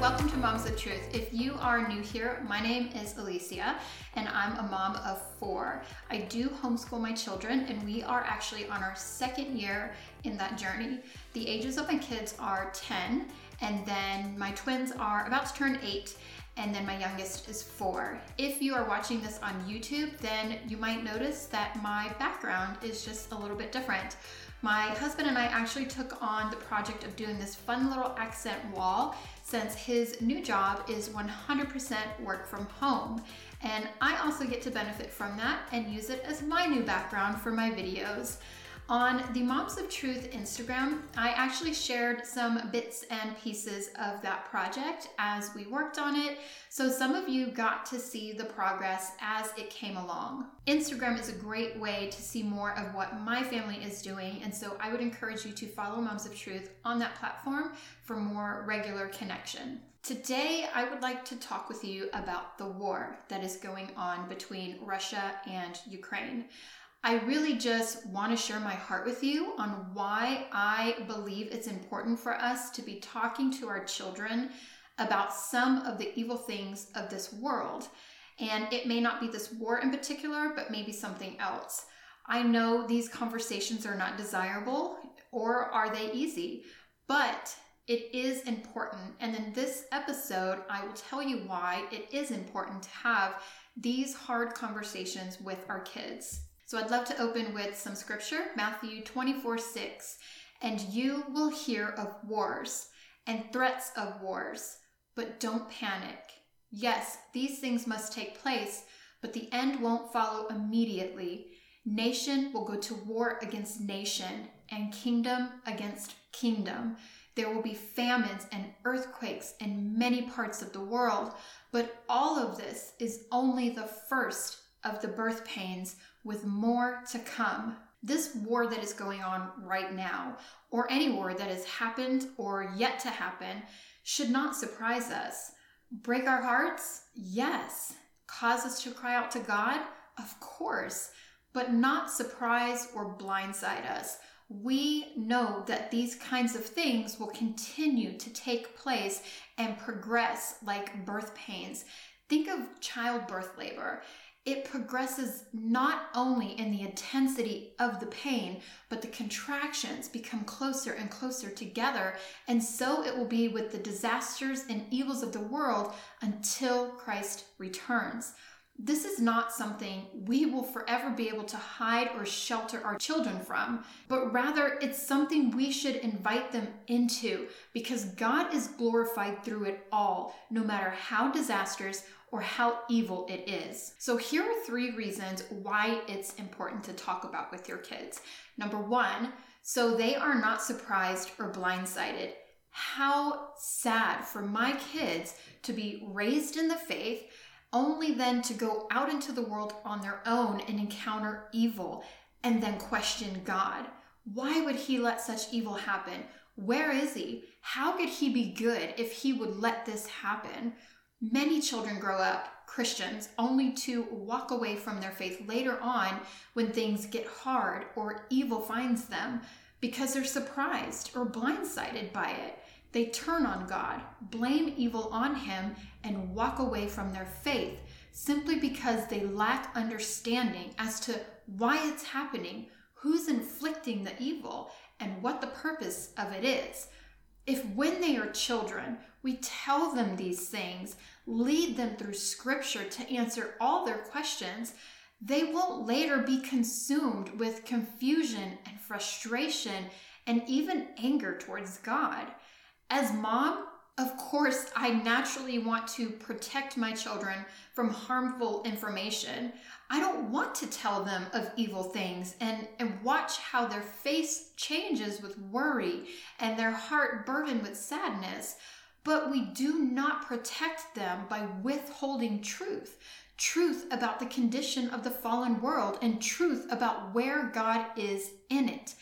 Welcome to Moms of Truth. If you are new here, my name is Alicia and I'm a mom of four. I do homeschool my children and we are actually on our second year in that journey. The ages of my kids are 10 and then my twins are about to turn eight and then my youngest is four. If you are watching this on YouTube, then you might notice that my background is just a little bit different. My husband and I actually took on the project of doing this fun little accent wall since his new job is 100% work from home. And I also get to benefit from that and use it as my new background for my videos. On the Moms of Truth Instagram, I actually shared some bits and pieces of that project as we worked on it, so some of you got to see the progress as it came along. Instagram is a great way to see more of what my family is doing, and so I would encourage you to follow Moms of Truth on that platform for more regular connection. Today, I would like to talk with you about the war that is going on between Russia and Ukraine. I really just want to share my heart with you on why I believe it's important for us to be talking to our children about some of the evil things of this world. And it may not be this war in particular, but maybe something else. I know these conversations are not desirable or are they easy, but it is important. And in this episode, I will tell you why it is important to have these hard conversations with our kids. So I'd love to open with some scripture, Matthew 24 6. And you will hear of wars and threats of wars, but don't panic. Yes, these things must take place, but the end won't follow immediately. Nation will go to war against nation, and kingdom against kingdom. There will be famines and earthquakes in many parts of the world, but all of this is only the first of the birth pains with more to come. This war that is going on right now, or any war that has happened or yet to happen, should not surprise us. Break our hearts? Yes. Cause us to cry out to God? Of course. But not surprise or blindside us. We know that these kinds of things will continue to take place and progress like birth pains. Think of childbirth labor it progresses not only in the intensity of the pain, but the contractions become closer and closer together. And so it will be with the disasters and evils of the world until Christ returns. This is not something we will forever be able to hide or shelter our children from, but rather it's something we should invite them into because God is glorified through it all, no matter how disastrous or how evil it is. So, here are three reasons why it's important to talk about with your kids. Number one, so they are not surprised or blindsided. How sad for my kids to be raised in the faith, only then to go out into the world on their own and encounter evil and then question God. Why would He let such evil happen? Where is He? How could He be good if He would let this happen? Many children grow up Christians only to walk away from their faith later on when things get hard or evil finds them because they're surprised or blindsided by it. They turn on God, blame evil on Him, and walk away from their faith simply because they lack understanding as to why it's happening, who's inflicting the evil, and what the purpose of it is. If when they are children, we tell them these things, lead them through scripture to answer all their questions, they won't later be consumed with confusion and frustration and even anger towards God. As mom, of course, I naturally want to protect my children from harmful information. I don't want to tell them of evil things and, and watch how their face changes with worry and their heart burdened with sadness. But we do not protect them by withholding truth truth about the condition of the fallen world and truth about where God is in it.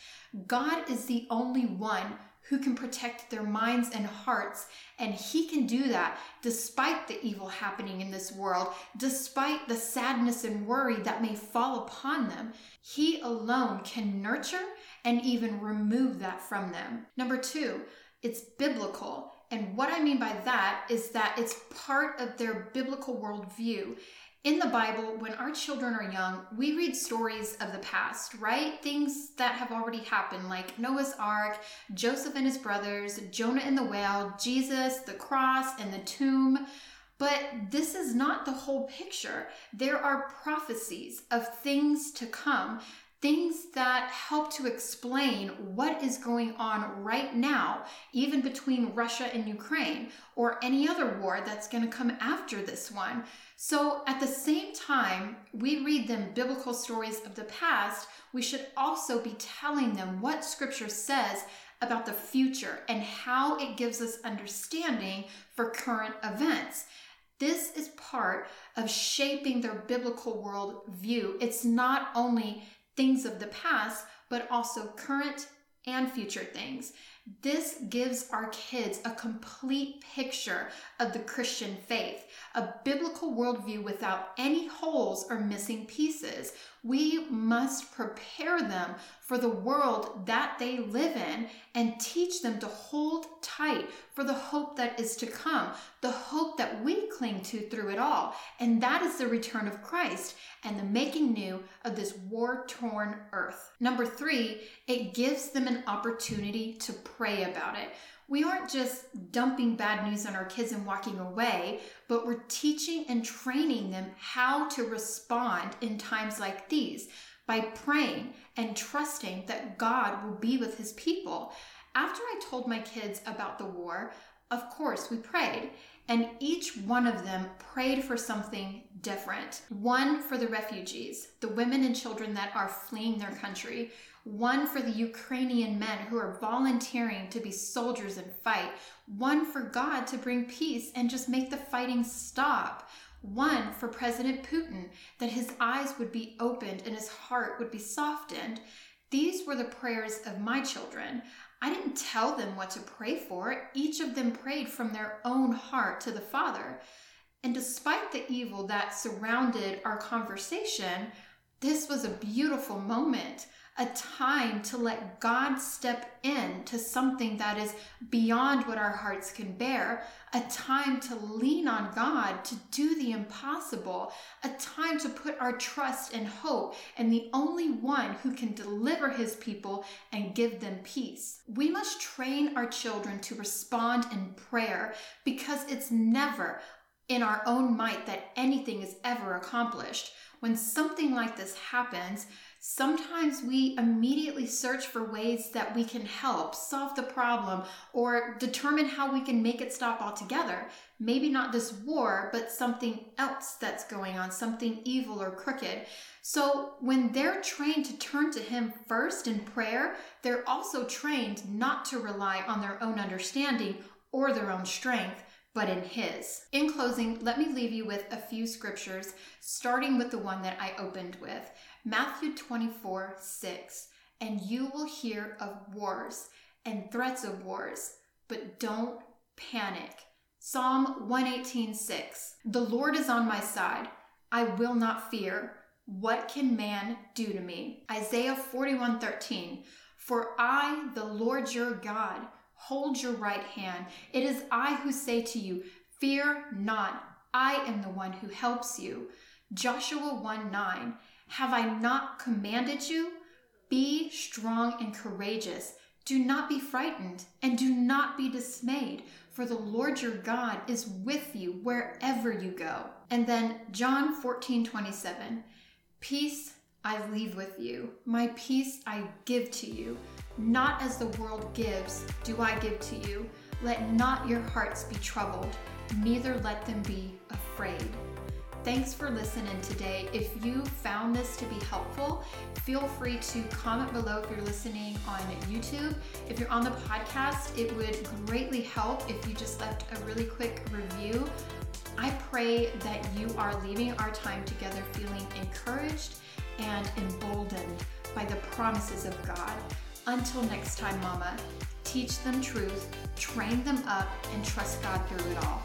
God is the only one who can protect their minds and hearts, and He can do that despite the evil happening in this world, despite the sadness and worry that may fall upon them. He alone can nurture and even remove that from them. Number two, it's biblical And what I mean by that is that it's part of their biblical worldview. In the Bible, when our children are young, we read stories of the past, right? Things that have already happened, like Noah's Ark, Joseph and his brothers, Jonah and the whale, Jesus, the cross, and the tomb. But this is not the whole picture. There are prophecies of things to come things that help to explain what is going on right now, even between Russia and Ukraine, or any other war that's going to come after this one. So, at the same time, we read them biblical stories of the past, we should also be telling them what scripture says about the future and how it gives us understanding for current events. This is part of shaping their biblical world view. It's not only things of the past, but also current and future things. This gives our kids a complete picture of the Christian faith, a biblical worldview without any holes or missing pieces. We must prepare them for the world that they live in and teach them to hold tight for the hope that is to come, the hope that we cling to through it all. And that is the return of Christ and the making new of this war torn earth. Number three, it gives them an opportunity to pray about it. We aren't just dumping bad news on our kids and walking away, but we're teaching and training them how to respond in times like these by praying and trusting that God will be with his people. After I told my kids about the war, of course, we prayed, and each one of them prayed for something different. One for the refugees, the women and children that are fleeing their country one for the Ukrainian men who are volunteering to be soldiers and fight, one for God to bring peace and just make the fighting stop, one for President Putin that his eyes would be opened and his heart would be softened. These were the prayers of my children. I didn't tell them what to pray for. Each of them prayed from their own heart to the Father. And despite the evil that surrounded our conversation, this was a beautiful moment a time to let God step in to something that is beyond what our hearts can bear, a time to lean on God to do the impossible, a time to put our trust and hope in the only one who can deliver his people and give them peace. We must train our children to respond in prayer because it's never in our own might that anything is ever accomplished. When something like this happens, sometimes we immediately search for ways that we can help solve the problem or determine how we can make it stop altogether. Maybe not this war, but something else that's going on, something evil or crooked. So when they're trained to turn to Him first in prayer, they're also trained not to rely on their own understanding or their own strength but in His. In closing, let me leave you with a few scriptures, starting with the one that I opened with. Matthew 24 6. And you will hear of wars and threats of wars, but don't panic. Psalm 118 6. The Lord is on my side. I will not fear. What can man do to me? Isaiah 41 13. For I, the Lord your God, hold your right hand. It is I who say to you, Fear not. I am the one who helps you. Joshua 1 9. Have I not commanded you? Be strong and courageous. Do not be frightened and do not be dismayed, for the Lord your God is with you wherever you go. And then John 14 27. Peace I leave with you, my peace I give to you. Not as the world gives, do I give to you. Let not your hearts be troubled, neither let them be afraid. Thanks for listening today. If you found this to be helpful, feel free to comment below if you're listening on YouTube. If you're on the podcast, it would greatly help if you just left a really quick review. I pray that you are leaving our time together feeling encouraged and emboldened by the promises of God. Until next time, Mama, teach them truth, train them up, and trust God through it all.